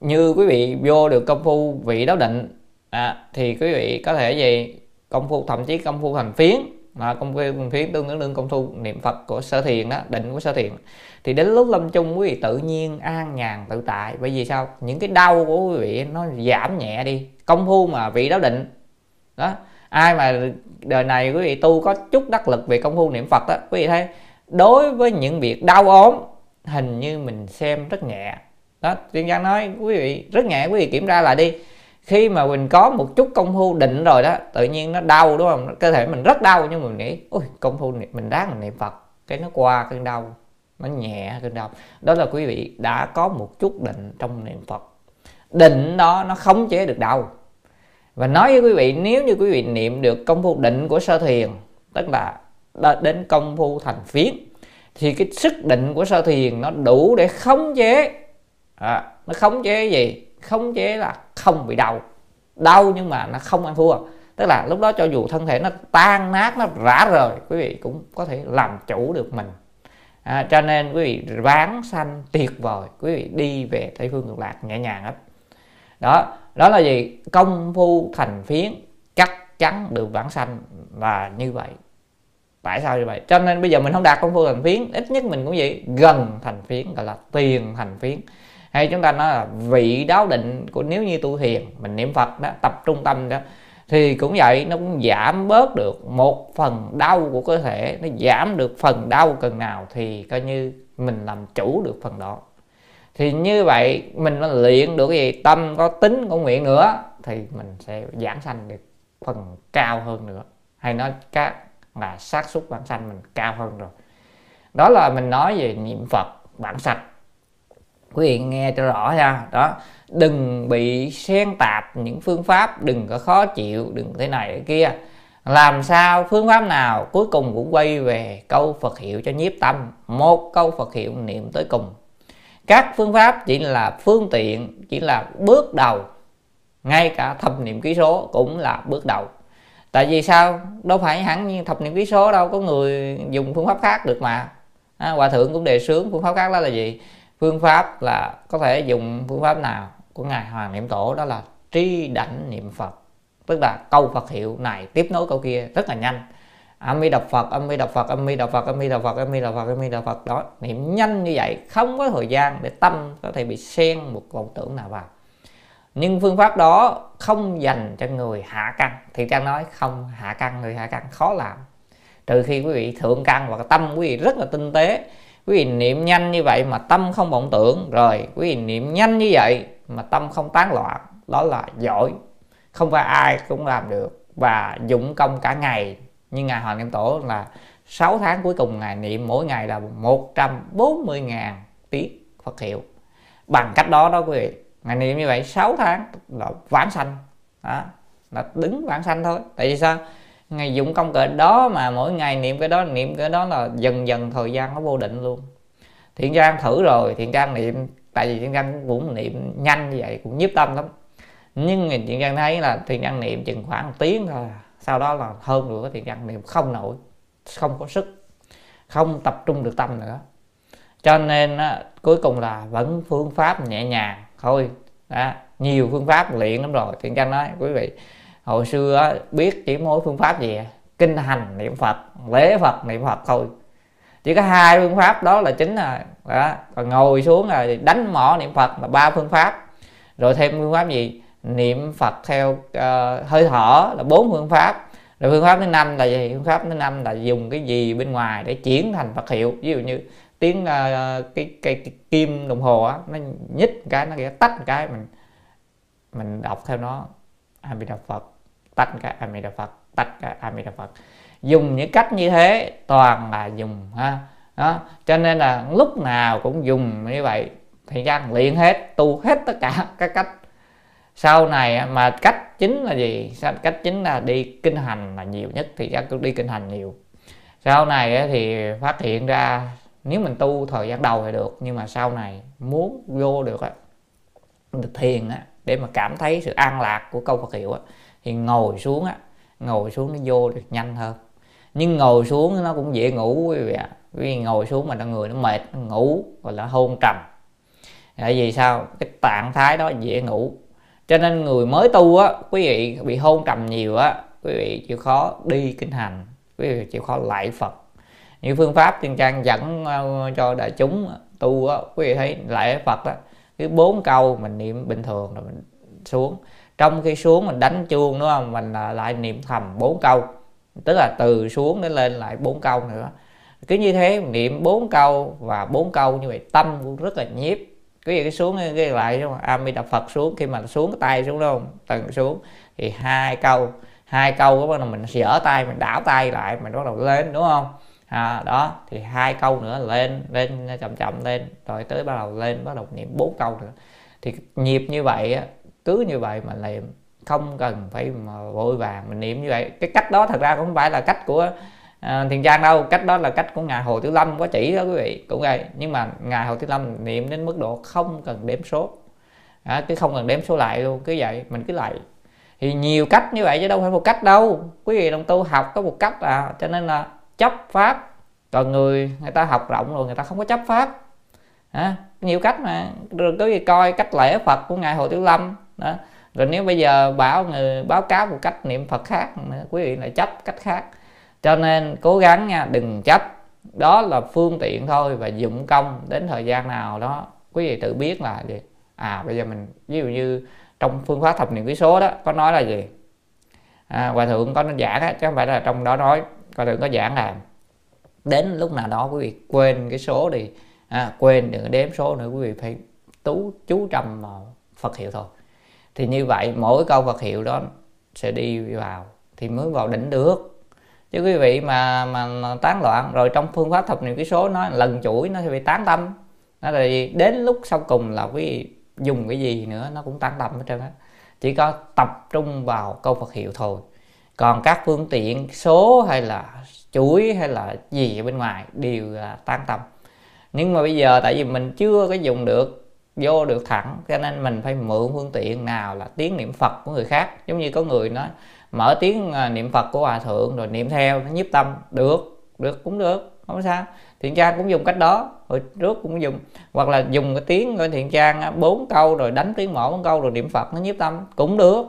như quý vị vô được công phu vị đó định à, thì quý vị có thể gì? Công phu thậm chí công phu thành phiến mà công phu thành phiến tương ứng đương công phu niệm phật của sơ thiền đó, định của sơ thiền thì đến lúc lâm chung quý vị tự nhiên an nhàn, tự tại. Bởi vì sao? Những cái đau của quý vị nó giảm nhẹ đi. Công phu mà vị đó định. Đó. Ai mà đời này quý vị tu có chút đắc lực về công phu niệm phật đó, quý vị thấy, đối với những việc đau ốm, hình như mình xem rất nhẹ. Đó chuyên gia nói, quý vị, rất nhẹ, quý vị kiểm tra lại đi khi mà mình có một chút công phu định rồi đó tự nhiên nó đau đúng không? Cơ thể mình rất đau nhưng mình nghĩ ôi công phu mình đáng mình niệm phật. Cái nó qua cơn đau nó nhẹ cơn đau. Đó là quý vị đã có một chút định trong niệm phật. Định đó nó khống chế được đau. Và nói với quý vị nếu như quý vị niệm được công phu định của sơ thiền tức là đến công phu thành phiến thì cái sức định của sơ thiền nó đủ để khống chế. À, nó khống chế gì? Khống chế là không bị đau. Đau nhưng mà nó không ăn thua. Tức là lúc đó cho dù thân thể nó tan nát nó rã rời quý vị cũng có thể làm chủ được mình. À, cho nên quý vị ván sanh tuyệt vời quý vị đi về tây phương cực lạc nhẹ nhàng lắm đó đó là gì? Công phu thành phiến chắc chắn được vãng sanh là như vậy. Tại sao như vậy? Cho nên bây giờ mình không đạt công phu thành phiến ít nhất mình cũng vậy. Gần thành phiến gọi là tiền thành phiến hay chúng ta nói là vị đáo định của nếu như tu thiền, mình niệm phật đó, tập trung tâm đó, thì cũng vậy, nó cũng giảm bớt được một phần đau của cơ thể, nó giảm được phần đau cần nào thì coi như mình làm chủ được phần đó. Thì như vậy, mình nó luyện được cái gì? Tâm có tính, có nguyện nữa, thì mình sẽ giảng sanh được phần cao hơn nữa. Hay nói các là xác suất bản sanh mình cao hơn rồi. Đó là mình nói về niệm phật bản sạch quý vị nghe cho rõ nha. Đó đừng bị xen tạp những phương pháp đừng có khó chịu đừng thế này thế kia. Làm sao phương pháp nào cuối cùng cũng quay về câu Phật hiệu cho nhiếp tâm? Một câu Phật hiệu niệm tới cùng. Các phương pháp chỉ là phương tiện chỉ là bước đầu. Ngay cả thập niệm ký số cũng là bước đầu. Tại vì sao? Đâu phải hẳn như thập niệm ký số đâu có người dùng phương pháp khác được mà. À, hòa thượng cũng đề xướng phương pháp khác đó là gì? Phương pháp là có thể dùng phương pháp nào của ngài hoàng niệm tổ đó là tri đảnh niệm phật. Tức là câu phật hiệu này tiếp nối câu kia rất là nhanh. Âm mi đọc phật âm mi đọc phật âm mi đọc phật âm mi đọc phật âm mi đọc phật âm mi đọc phật. Đó, niệm nhanh như vậy, không có thời gian để tâm có thể bị xen một vọng tưởng nào vào. Nhưng phương pháp đó không dành cho người hạ căn. Thì trang nói, không hạ căn, người hạ căn khó làm. Trừ khi quý vị thượng căn và tâm quý vị rất là tinh tế quý vị niệm nhanh như vậy mà tâm không vọng tưởng. Rồi quý vị niệm nhanh như vậy mà tâm không tán loạn. Đó là giỏi. Không phải ai cũng làm được. Và dụng công cả ngày. Như ngài hoàng niệm tổ là 6 tháng cuối cùng ngài niệm mỗi ngày là 140.000 tiếng Phật hiệu. Bằng cách đó đó quý vị ngài niệm như vậy 6 tháng là vãng sanh. Đó, là đứng vãng sanh thôi. Tại vì sao? Ngày dụng công cỡ đó mà mỗi ngày niệm cái đó niệm cái đó là dần dần thời gian nó vô định luôn. Thiện trang thử rồi thiện trang niệm tại vì thiện trang cũng niệm nhanh như vậy cũng nhiếp tâm lắm. Nhưng thiện trang thấy là thiện trang niệm chừng khoảng một tiếng thôi à. sau đó là hơn nữa thiện trang niệm không nổi không có sức không tập trung được tâm nữa. Cho nên á, cuối cùng là vẫn phương pháp nhẹ nhàng thôi. Đó, nhiều phương pháp luyện lắm rồi. Thiện trang nói quý vị hồi xưa biết chỉ mỗi phương pháp gì à? kinh hành niệm phật lễ phật niệm phật thôi. Chỉ có hai phương pháp đó là chính là đó. còn ngồi xuống là đánh mỏ niệm phật là ba phương pháp. Rồi thêm phương pháp gì? Niệm phật theo uh, hơi thở là bốn phương pháp. Rồi phương pháp thứ năm là gì? Phương pháp thứ năm là dùng cái gì bên ngoài để chuyển thành phật hiệu. Ví dụ như tiếng uh, cái, cái, cái kim đồng hồ á nó nhích cái nó tách cái mình mình đọc theo nó a di đà phật tách cái a di đà phật, tách cái a di đà phật. Dùng những cách như thế, toàn là dùng, ha. Đó, cho nên là lúc nào cũng dùng như vậy thì gian luyện hết, tu hết tất cả các cách. Sau này mà cách chính là gì? Cách chính là đi kinh hành là nhiều nhất, thì ra cứ đi kinh hành nhiều. Sau này thì phát hiện ra, nếu mình tu thời gian đầu thì được, nhưng mà sau này muốn vô được được thiền để mà cảm thấy sự an lạc của câu Phật hiệu thì ngồi xuống á, ngồi xuống nó vô được nhanh hơn. Nhưng ngồi xuống nó cũng dễ ngủ quý vị ạ. Vì ngồi xuống mà nó người nó mệt, nó ngủ gọi là hôn trầm. Tại vì sao? Cái trạng thái đó dễ ngủ. Cho nên người mới tu á, quý vị bị hôn trầm nhiều á, quý vị chịu khó đi kinh hành, quý vị chịu khó lại phật. Như phương pháp tiên trang dẫn ờ, cho đại chúng tu á, quý vị thấy lại phật á, cứ bốn câu mình niệm bình thường rồi mình xuống trong khi xuống mình đánh chuông đúng không? Mình à, lại niệm thầm bốn câu. Tức là từ xuống đến lên lại bốn câu nữa. Cứ như thế niệm bốn câu và bốn câu như vậy tâm cũng rất là nhiếp. Cứ vậy cái xuống cái lại a mi đà phật xuống khi mà xuống cái tay xuống đúng không? Tầng xuống thì hai câu hai câu đó bắt đầu mình dở tay mình đảo tay lại mình bắt đầu lên đúng không? À, đó thì hai câu nữa lên lên chậm chậm lên rồi tới bắt đầu lên bắt đầu niệm bốn câu nữa. Thì nhịp như vậy cứ như vậy mà niệm không cần phải mà vội vàng mình niệm như vậy. Cái cách đó thật ra cũng không phải là cách của à, thiền trang đâu. Cách đó là cách của ngài hồ tiểu lâm có chỉ đó quý vị cũng vậy. Nhưng mà ngài hồ tiểu lâm niệm đến mức độ không cần đếm số. À, cứ không cần đếm số lại luôn cứ vậy mình cứ lại. Thì nhiều cách như vậy chứ đâu phải một cách đâu. Quý vị đồng tu học có một cách à cho nên là chấp pháp. Còn người người ta học rộng rồi người ta không có chấp pháp. À, nhiều cách mà. Rồi cứ coi cách lễ phật của ngài hồ tiểu lâm đó. Rồi nếu bây giờ bảo người báo cáo một cách niệm phật khác quý vị lại chấp cách khác. Cho nên cố gắng nha đừng chấp. Đó là phương tiện thôi và dụng công đến thời gian nào đó quý vị tự biết là gì. À bây giờ mình ví dụ như trong phương pháp thập niệm ký số đó có nói là gì? À, hòa thượng có giảng á chứ không phải là trong đó nói. Hòa thượng có giảng là đến lúc nào đó quý vị quên cái số đi. À, quên đừng đếm số nữa quý vị phải tú chú trầm vào phật hiệu thôi thì như vậy mỗi câu Phật hiệu đó sẽ đi vào, thì mới vào đỉnh được. Chứ quý vị mà mà tán loạn, rồi trong phương pháp thập niệm ký số nó lần chuỗi nó sẽ bị tán tâm. Nó là gì? Đến lúc sau cùng là quý vị dùng cái gì nữa nó cũng tán tâm hết trơn á. Chỉ có tập trung vào câu Phật hiệu thôi. Còn các phương tiện số hay là chuỗi hay là gì ở bên ngoài đều là tán tâm. Nhưng mà bây giờ tại vì mình chưa có dùng được vô được thẳng, cho nên mình phải mượn phương tiện nào là tiếng niệm phật của người khác. Giống như có người nói, mở tiếng à, niệm phật của hòa thượng, rồi niệm theo, nó nhiếp tâm. Được được, cũng được, không sao. Thiện trang cũng dùng cách đó, hồi trước cũng dùng, hoặc là dùng cái tiếng của thiện trang bốn câu rồi đánh tiếng mỏ bốn câu rồi niệm phật, nó nhiếp tâm, cũng được.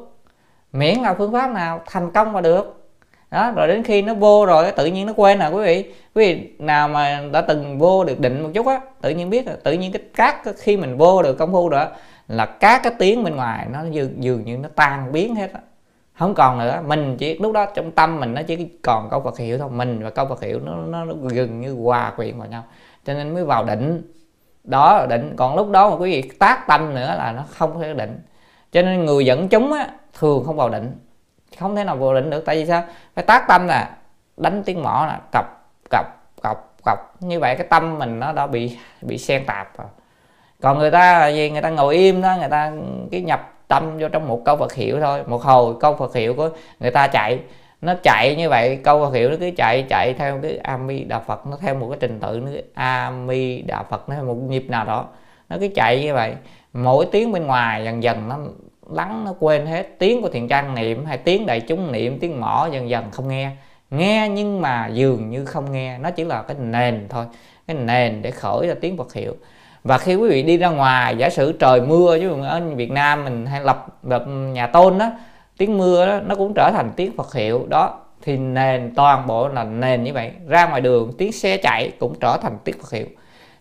Miễn là phương pháp nào thành công mà được đó rồi đến khi nó vô rồi tự nhiên nó quên rồi quý vị. Quý vị nào mà đã từng vô được định một chút á tự nhiên biết tự nhiên cái các khi mình vô được công phu đó là các cái tiếng bên ngoài nó dường, dường như nó tan biến hết á. Không còn nữa mình chỉ lúc đó trong tâm mình nó chỉ còn câu Phật hiệu thôi mình và câu Phật hiệu nó nó, nó gần như hòa quyện vào nhau. Cho nên mới vào định. Đó là định. Còn lúc đó mà quý vị tác tâm nữa là nó không thể định. Cho nên người dẫn chúng á thường không vào định không thể nào vô định được, tại vì sao? Phải tác tâm là đánh tiếng mỏ là cọc cọc cọc cọc. Như vậy cái tâm mình nó đã bị bị xen tạp rồi. Còn người ta là gì? Người ta ngồi im đó, người ta cái nhập tâm vô trong một câu Phật hiệu thôi, một hồi câu Phật hiệu của người ta chạy. Nó chạy như vậy, câu Phật hiệu nó cứ chạy chạy theo cái A Mi Đà Phật, nó theo một cái trình tự, nó A Mi Đà Phật, nó theo một nhịp nào đó. Nó cứ chạy như vậy. Mỗi tiếng bên ngoài dần dần nó lắng, nó quên hết. Tiếng của thiền trang niệm hay tiếng đại chúng niệm, tiếng mỏ, dần dần không nghe. Nghe nhưng mà dường như không nghe. Nó chỉ là cái nền thôi, cái nền để khởi ra tiếng Phật hiệu. Và khi quý vị đi ra ngoài, giả sử trời mưa chứ ở Việt Nam mình hay lập lập nhà tôn đó tiếng mưa đó, nó cũng trở thành tiếng Phật hiệu. Đó, thì nền, toàn bộ là nền như vậy. Ra ngoài đường, tiếng xe chạy cũng trở thành tiếng Phật hiệu.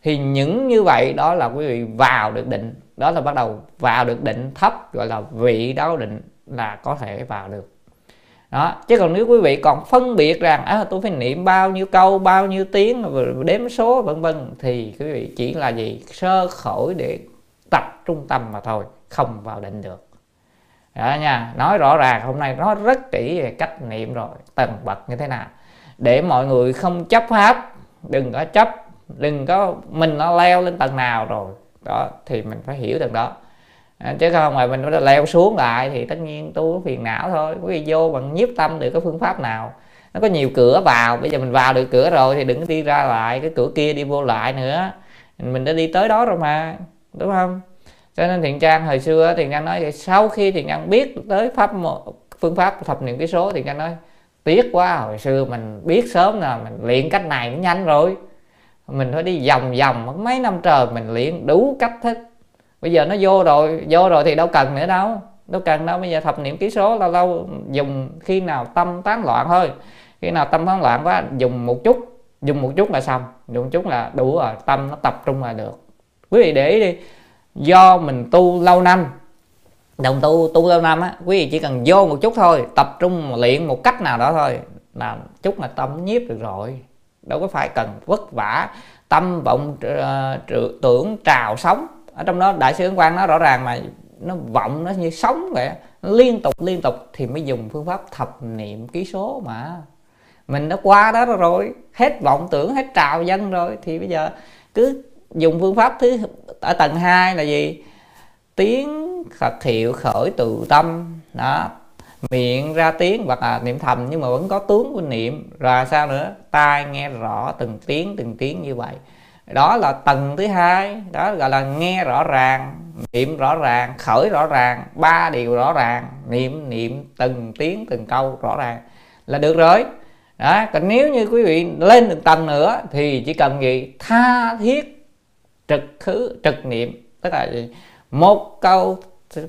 Thì những như vậy, đó là quý vị vào được định đó là bắt đầu vào được định thấp gọi là vị đáo định là có thể vào được. Đó chứ còn nếu quý vị còn phân biệt rằng à, tôi phải niệm bao nhiêu câu bao nhiêu tiếng đếm số vân vân thì quý vị chỉ là gì? Sơ khởi để tập trung tâm mà thôi không vào định được. Đó nha nói rõ ràng hôm nay nói rất kỹ về cách niệm rồi tầng bậc như thế nào. Để mọi người không chấp pháp đừng có chấp đừng có mình nó leo lên tầng nào rồi đó thì mình phải hiểu được đó. À, chứ không mà mình nó leo xuống lại thì tất nhiên tu phiền não thôi. Quý vị vô bằng nhiếp tâm được cái phương pháp nào. Nó có nhiều cửa vào bây giờ mình vào được cửa rồi thì đừng đi ra lại cái cửa kia đi vô lại nữa. Mình đã đi tới đó rồi mà đúng không? Cho nên thiện trang hồi xưa thiện trang nói sau khi thiện trang biết tới pháp phương pháp thập niệm ký số thiện trang nói tiếc quá hồi xưa mình biết sớm là mình luyện cách này nó nhanh rồi mình phải đi vòng vòng, mấy năm trời mình luyện đủ cách thức. Bây giờ nó vô rồi vô rồi thì đâu cần nữa đâu. Đâu cần đâu, bây giờ thập niệm ký số lâu lâu dùng khi nào tâm tán loạn thôi. Khi nào tâm tán loạn quá, dùng một chút, dùng một chút là xong. Dùng một chút là đủ rồi, tâm nó tập trung là được. Quý vị để ý đi, do mình tu lâu năm, đồng tu tu lâu năm á, quý vị chỉ cần vô một chút thôi, tập trung luyện một cách nào đó thôi, là chút là tâm nhiếp được rồi đâu có phải cần vất vả tâm vọng uh, tưởng trào sống. Ở trong đó đại sư ấn quang nó rõ ràng mà nó vọng nó như sống vậy. Liên tục liên tục thì mới dùng phương pháp thập niệm ký số mà. Mình đã qua đó rồi hết vọng tưởng hết trào dân rồi thì bây giờ cứ dùng phương pháp thứ ở tầng 2 là gì? Tiếng Phật hiệu khởi từ tâm. Đó miệng ra tiếng hoặc là niệm thầm nhưng mà vẫn có tướng của niệm. Rồi sao nữa? Tai nghe rõ từng tiếng từng tiếng như vậy. Đó là tầng thứ hai. Đó gọi là nghe rõ ràng, niệm rõ ràng, khởi rõ ràng, ba điều rõ ràng. Niệm niệm từng tiếng, từng câu rõ ràng là được rồi. Đó, còn nếu như quý vị lên được tầng nữa thì chỉ cần gì? Tha thiết trực khứ trực niệm. Tức là gì? một câu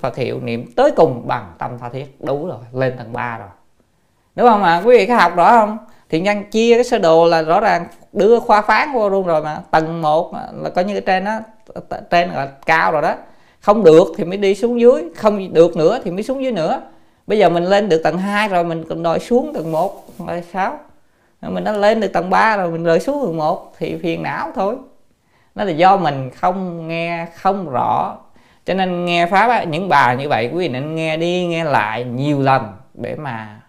Phật hiệu niệm tới cùng bằng tâm tha thiết. Đủ rồi, lên tầng 3 rồi. Đúng không ạ? Quý vị có học rõ không? Thì nhân chia cái sơ đồ là rõ ràng đưa khoa phán vô luôn rồi mà. Tầng 1 là coi như cái trên đó trên là cao rồi đó. Không được thì mới đi xuống dưới, không được nữa thì mới xuống dưới nữa. Bây giờ mình lên được tầng 2 rồi, mình còn đòi xuống tầng 1 rồi sao? Mình đã lên được tầng 3 rồi, mình rời xuống tầng 1 thì phiền não thôi. Nó là do mình không nghe, không rõ cho nên nghe pháp á, những bài như vậy quý vị nên nghe đi nghe lại nhiều lần để mà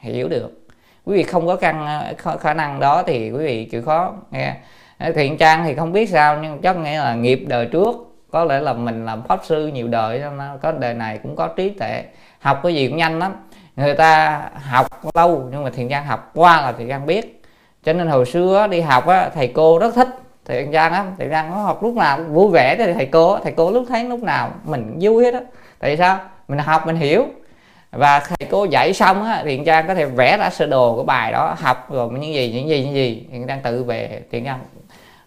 hiểu được. Quý vị không có căn ờ, khả năng đó thì quý vị chịu khó nghe. Ờ, thiện trang thì không biết sao nhưng chắc nghĩa là nghiệp đời trước có lẽ là mình làm pháp sư nhiều đời có đời này cũng có trí tuệ. Học cái gì cũng nhanh lắm. Người ta học lâu nhưng mà thiện trang học qua là thiện trang biết. Cho nên hồi xưa đi học á, thầy cô rất thích thiện trang á thiện trang nó học lúc nào cũng vui vẻ thì thầy cô thầy cô lúc thấy lúc nào mình vui hết á. Tại sao? Mình học, mình hiểu. Và thầy cô dạy xong á thiện trang có thể vẽ ra sơ đồ của bài đó, học rồi những gì những gì những gì. Thiện trang tự về thiện trang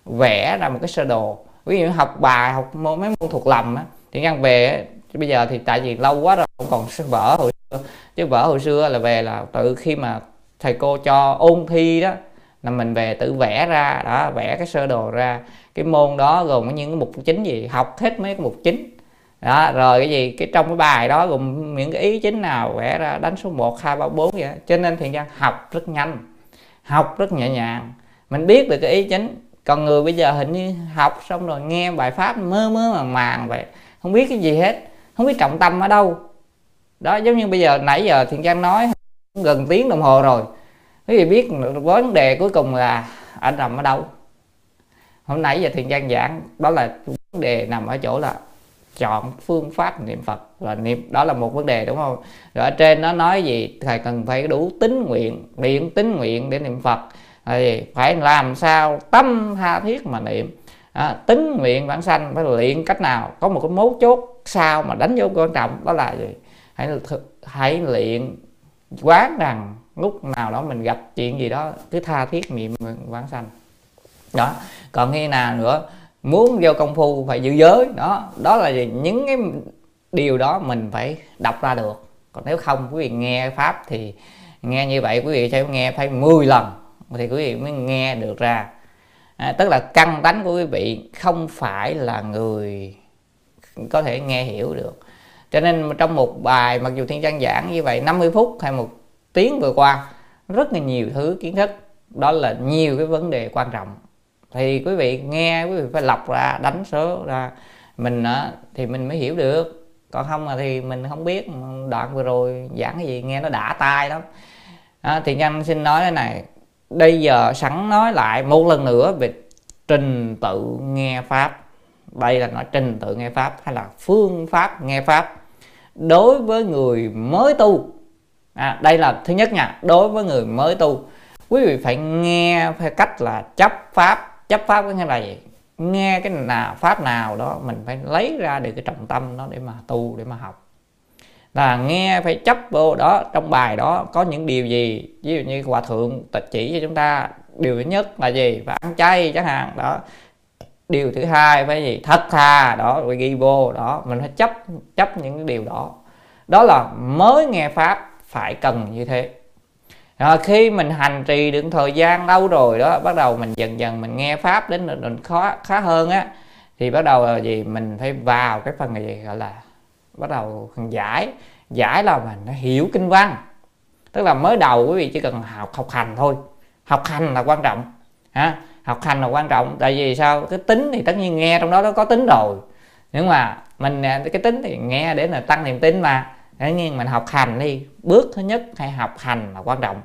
vẽ ra một cái sơ đồ. Ví dụ học bài, học mấy môn thuộc lầm á thiện trang về bây giờ thì tại vì lâu quá rồi không còn vở hồi xưa. Chứ vở hồi xưa là về là tự khi mà thầy cô cho ôn thi đó là mình về tự vẽ ra đó vẽ cái sơ đồ ra. Cái môn đó gồm những cái mục chính gì? Học hết mấy cái mục chính. Đó rồi cái gì? Cái trong cái bài đó gồm những cái ý chính nào? Vẽ ra đánh số 1, 2, 3, 4 vậy cho nên thiền gian học rất nhanh học rất nhẹ nhàng. Mình biết được cái ý chính. Còn người bây giờ hình như học xong rồi nghe bài pháp mơ mơ màng màng vậy. Không biết cái gì hết. Không biết trọng tâm ở đâu. Đó giống như bây giờ nãy giờ thiền trang nói gần tiếng đồng hồ rồi quý vị biết vấn đề cuối cùng là anh nằm ở đâu? Hôm nãy giờ thiền trang giảng đó là vấn đề nằm ở chỗ là chọn phương pháp niệm phật. Và niệm đó là một vấn đề đúng không? Rồi ở trên nó nói gì? Thầy cần phải đủ tín nguyện điện tín nguyện để niệm phật. Thì phải làm sao tâm tha thiết mà niệm. À, tính nguyện bản sanh phải luyện cách nào? Có một cái mấu chốt sao mà đánh dấu quan trọng đó là gì? Hãy hãy luyện quán rằng lúc nào đó mình gặp chuyện gì đó cứ tha thiết niệm vãng sanh. Đó. Còn khi nào nữa muốn vô công phu phải giữ giới. Đó. Đó là gì? những cái điều đó mình phải đọc ra được. Còn nếu không quý vị nghe pháp thì nghe như vậy quý vị phải nghe phải 10 lần thì quý vị mới nghe được ra. À, tức là căn tánh của quý vị không phải là người có thể nghe hiểu được. Cho nên trong một bài mặc dù thiên trang giảng như vậy 50 phút hay một tiếng vừa qua rất là nhiều thứ kiến thức. Đó là nhiều cái vấn đề quan trọng. Thì quý vị nghe quý vị phải lọc ra đánh số ra. Mình ờ, thì mình mới hiểu được. Còn không là thì mình không biết. Đoạn vừa rồi giảng cái gì nghe nó đã tai lắm. À, thì nhân xin nói thế này bây giờ sẵn nói lại một lần nữa về trình tự nghe pháp. Đây là nói trình tự nghe pháp hay là phương pháp nghe pháp. Đối với người mới tu à, đây là thứ nhất nha. Đối với người mới tu quý vị phải nghe phải cách là chấp pháp. Chấp pháp có nghĩa là gì? Nghe cái nào pháp nào đó mình phải lấy ra được cái trọng tâm đó để mà tu để mà học. Là nghe phải chấp vô đó trong bài đó có những điều gì? Ví dụ như hòa thượng tịch chỉ cho chúng ta điều thứ nhất là gì? Phải ăn chay chẳng hạn đó. Điều thứ hai phải gì? Thật thà đó rồi ghi vô đó. Mình phải chấp chấp những cái điều đó. Đó là mới nghe pháp phải cần như thế. Rồi khi mình hành trì được thời gian lâu rồi đó, bắt đầu mình dần dần mình nghe pháp đến định khó, khá hơn á, thì bắt đầu là gì? Mình phải vào cái phần gì gọi là bắt đầu giải. Giải là mình nó hiểu kinh văn. Tức là mới đầu quý vị chỉ cần học học hành thôi. Học hành là quan trọng, ha? Học hành là quan trọng. Tại vì sao? Cái tính thì tất nhiên nghe trong đó nó có tính rồi. Nhưng mà mình cái tính thì nghe để là tăng niềm tin mà tất nhiên mình học hành đi. Bước thứ nhất hay học hành là quan trọng.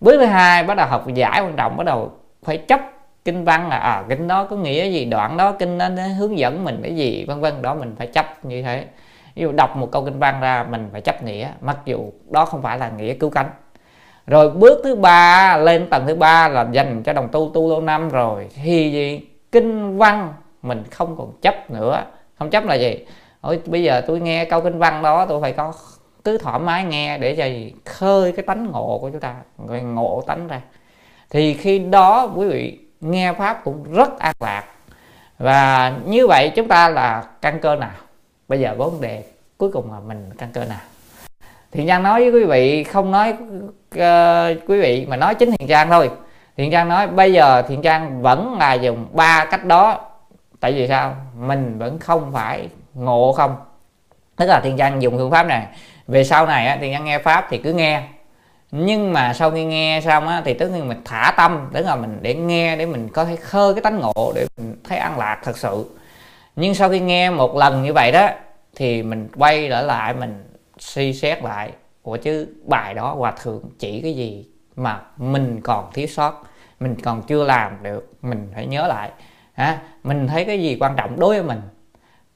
Bước thứ hai bắt đầu học giải quan trọng. Bắt đầu phải chấp kinh văn là à, kinh đó có nghĩa gì? Đoạn đó kinh nó hướng dẫn mình cái gì? Vân vân. Đó mình phải chấp như thế. Ví dụ đọc một câu kinh văn ra mình phải chấp nghĩa mặc dù đó không phải là nghĩa cứu cánh. Rồi bước thứ ba lên tầng thứ ba là dành cho đồng tu tu lâu năm rồi. Thì gì? Kinh văn mình không còn chấp nữa. Không chấp là gì? Ôi, bây giờ tôi nghe câu kinh văn đó tôi phải có cứ thoải mái nghe để cho gì khơi cái tánh ngộ của chúng ta người ngộ tánh ra. Thì khi đó quý vị nghe pháp cũng rất an lạc. Và như vậy chúng ta là căn cơ nào? Bây giờ vấn đề cuối cùng là mình căn cơ nào? Thiện trang nói với quý vị không nói uh, quý vị mà nói chính thiện trang thôi. Thiện trang nói bây giờ thiện trang vẫn là dùng ba cách đó. Tại vì sao? Mình vẫn không phải ngộ không? Tức là thiên trang dùng phương pháp này. Về sau này á, thiện trang nghe pháp thì cứ nghe. Nhưng mà sau khi nghe xong á, thì tất nhiên mình thả tâm tức là mình để nghe để mình có thể khơi cái tánh ngộ để mình thấy an lạc thật sự. Nhưng sau khi nghe một lần như vậy đó thì mình quay trở lại mình suy xét lại của chứ bài đó hòa thượng chỉ cái gì mà mình còn thiếu sót mình còn chưa làm được mình phải nhớ lại. Ha mình thấy cái gì quan trọng đối với mình?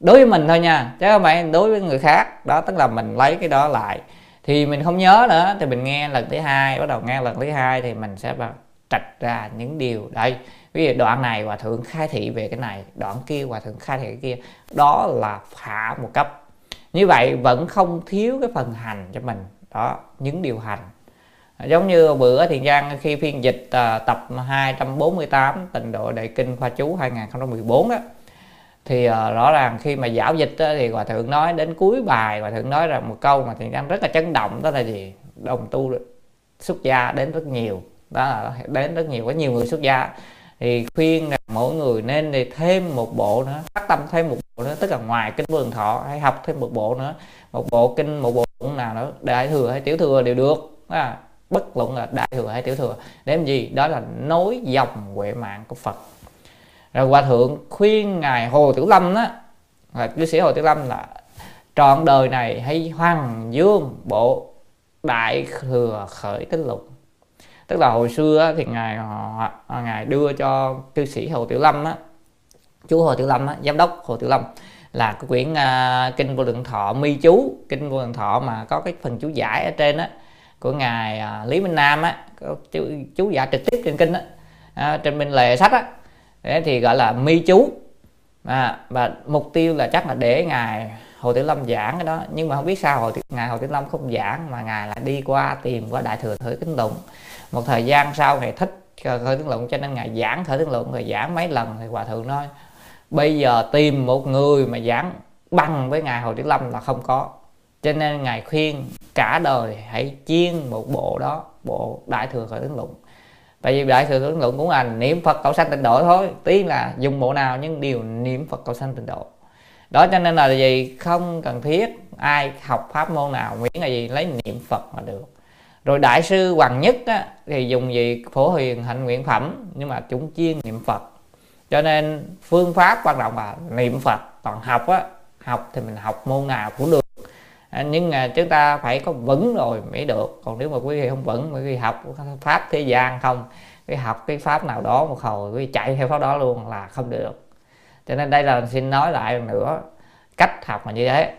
Đối với mình thôi nha chứ không phải đối với người khác. Đó tức là mình lấy cái đó lại. Thì mình không nhớ nữa thì mình nghe lần thứ hai bắt đầu nghe lần thứ hai thì mình sẽ trạch ra những điều đây. Ví dụ đoạn này hòa thượng khai thị về cái này đoạn kia hòa thượng khai thị cái kia. Đó là hạ một cấp. Như vậy vẫn không thiếu cái phần hành cho mình. Đó những điều hành. Giống như bữa thiền giang khi phiên dịch uh, tập 248 tịnh độ đại kinh khoa chú 2014 đó thì uh, rõ ràng khi mà giảo dịch đó, thì hòa thượng nói đến cuối bài hòa thượng nói rằng một câu mà thiền đang rất là chấn động đó là gì? Đồng tu xuất gia đến rất nhiều. Đó là đến rất nhiều có nhiều người xuất gia. Thì khuyên là mỗi người nên thì thêm một bộ nữa phát tâm thêm một bộ nữa tức là ngoài kinh vườn thọ hay học thêm một bộ nữa. Một bộ kinh một bộ nào nữa đại thừa hay tiểu thừa đều được. À, bất luận là đại thừa hay tiểu thừa. Để làm gì? Đó là nối dòng huệ mạng của phật rồi hòa thượng khuyên ngài hồ tiểu lâm đó là cư sĩ hồ tiểu lâm là trọn đời này hay hoàng dương bộ đại thừa khởi tính lục. Tức là hồi xưa thì ngài ngài đưa cho cư sĩ hồ tiểu lâm á chú hồ tiểu lâm á, giám đốc hồ tiểu lâm là cái quyển uh, kinh vô lượng thọ mi chú. Kinh vô lượng thọ mà có cái phần chú giải ở trên á của ngài uh, lý minh nam á chú, chú giải trực tiếp trên kinh á uh, trên bên lề sách á. Đấy, thì gọi là mi chú. À, và mục tiêu là chắc là để ngài hồ tiểu lâm giảng cái đó. Nhưng mà không biết sao hồ ngài hồ tiểu lâm không giảng mà ngài lại đi qua tìm qua đại thừa thử kính tụng một thời gian sau ngài thích khởi tiếng luận cho nên ngài giảng khởi tiếng luận rồi giảng mấy lần thì hòa thượng nói bây giờ tìm một người mà giảng bằng với ngài hồ tiểu lâm là không có. Cho nên ngài khuyên cả đời hãy chiên một bộ đó bộ đại thừa khởi tướng luận tại vì đại sự khởi luận cũng là niệm phật cầu sanh tịnh độ thôi. Tuy là dùng bộ nào nhưng đều niệm phật cầu sanh tịnh độ. Đó cho nên là gì không cần thiết ai học pháp môn nào miễn là gì lấy niệm phật mà được. Rồi đại sư hoàng nhất á, thì dùng gì? Phổ hiền hạnh nguyện phẩm nhưng mà chúng chuyên niệm phật. Cho nên phương pháp quan trọng là niệm phật. Còn học á học thì mình học môn nào cũng được. À, nhưng mà chúng ta phải có vững rồi mới được. Còn nếu mà quý vị không vững, quý vị học pháp thế gian không cái học cái pháp nào đó một hồi, quý vị chạy theo pháp đó luôn là không được. Cho nên đây là xin nói lại lần nữa cách học là như thế.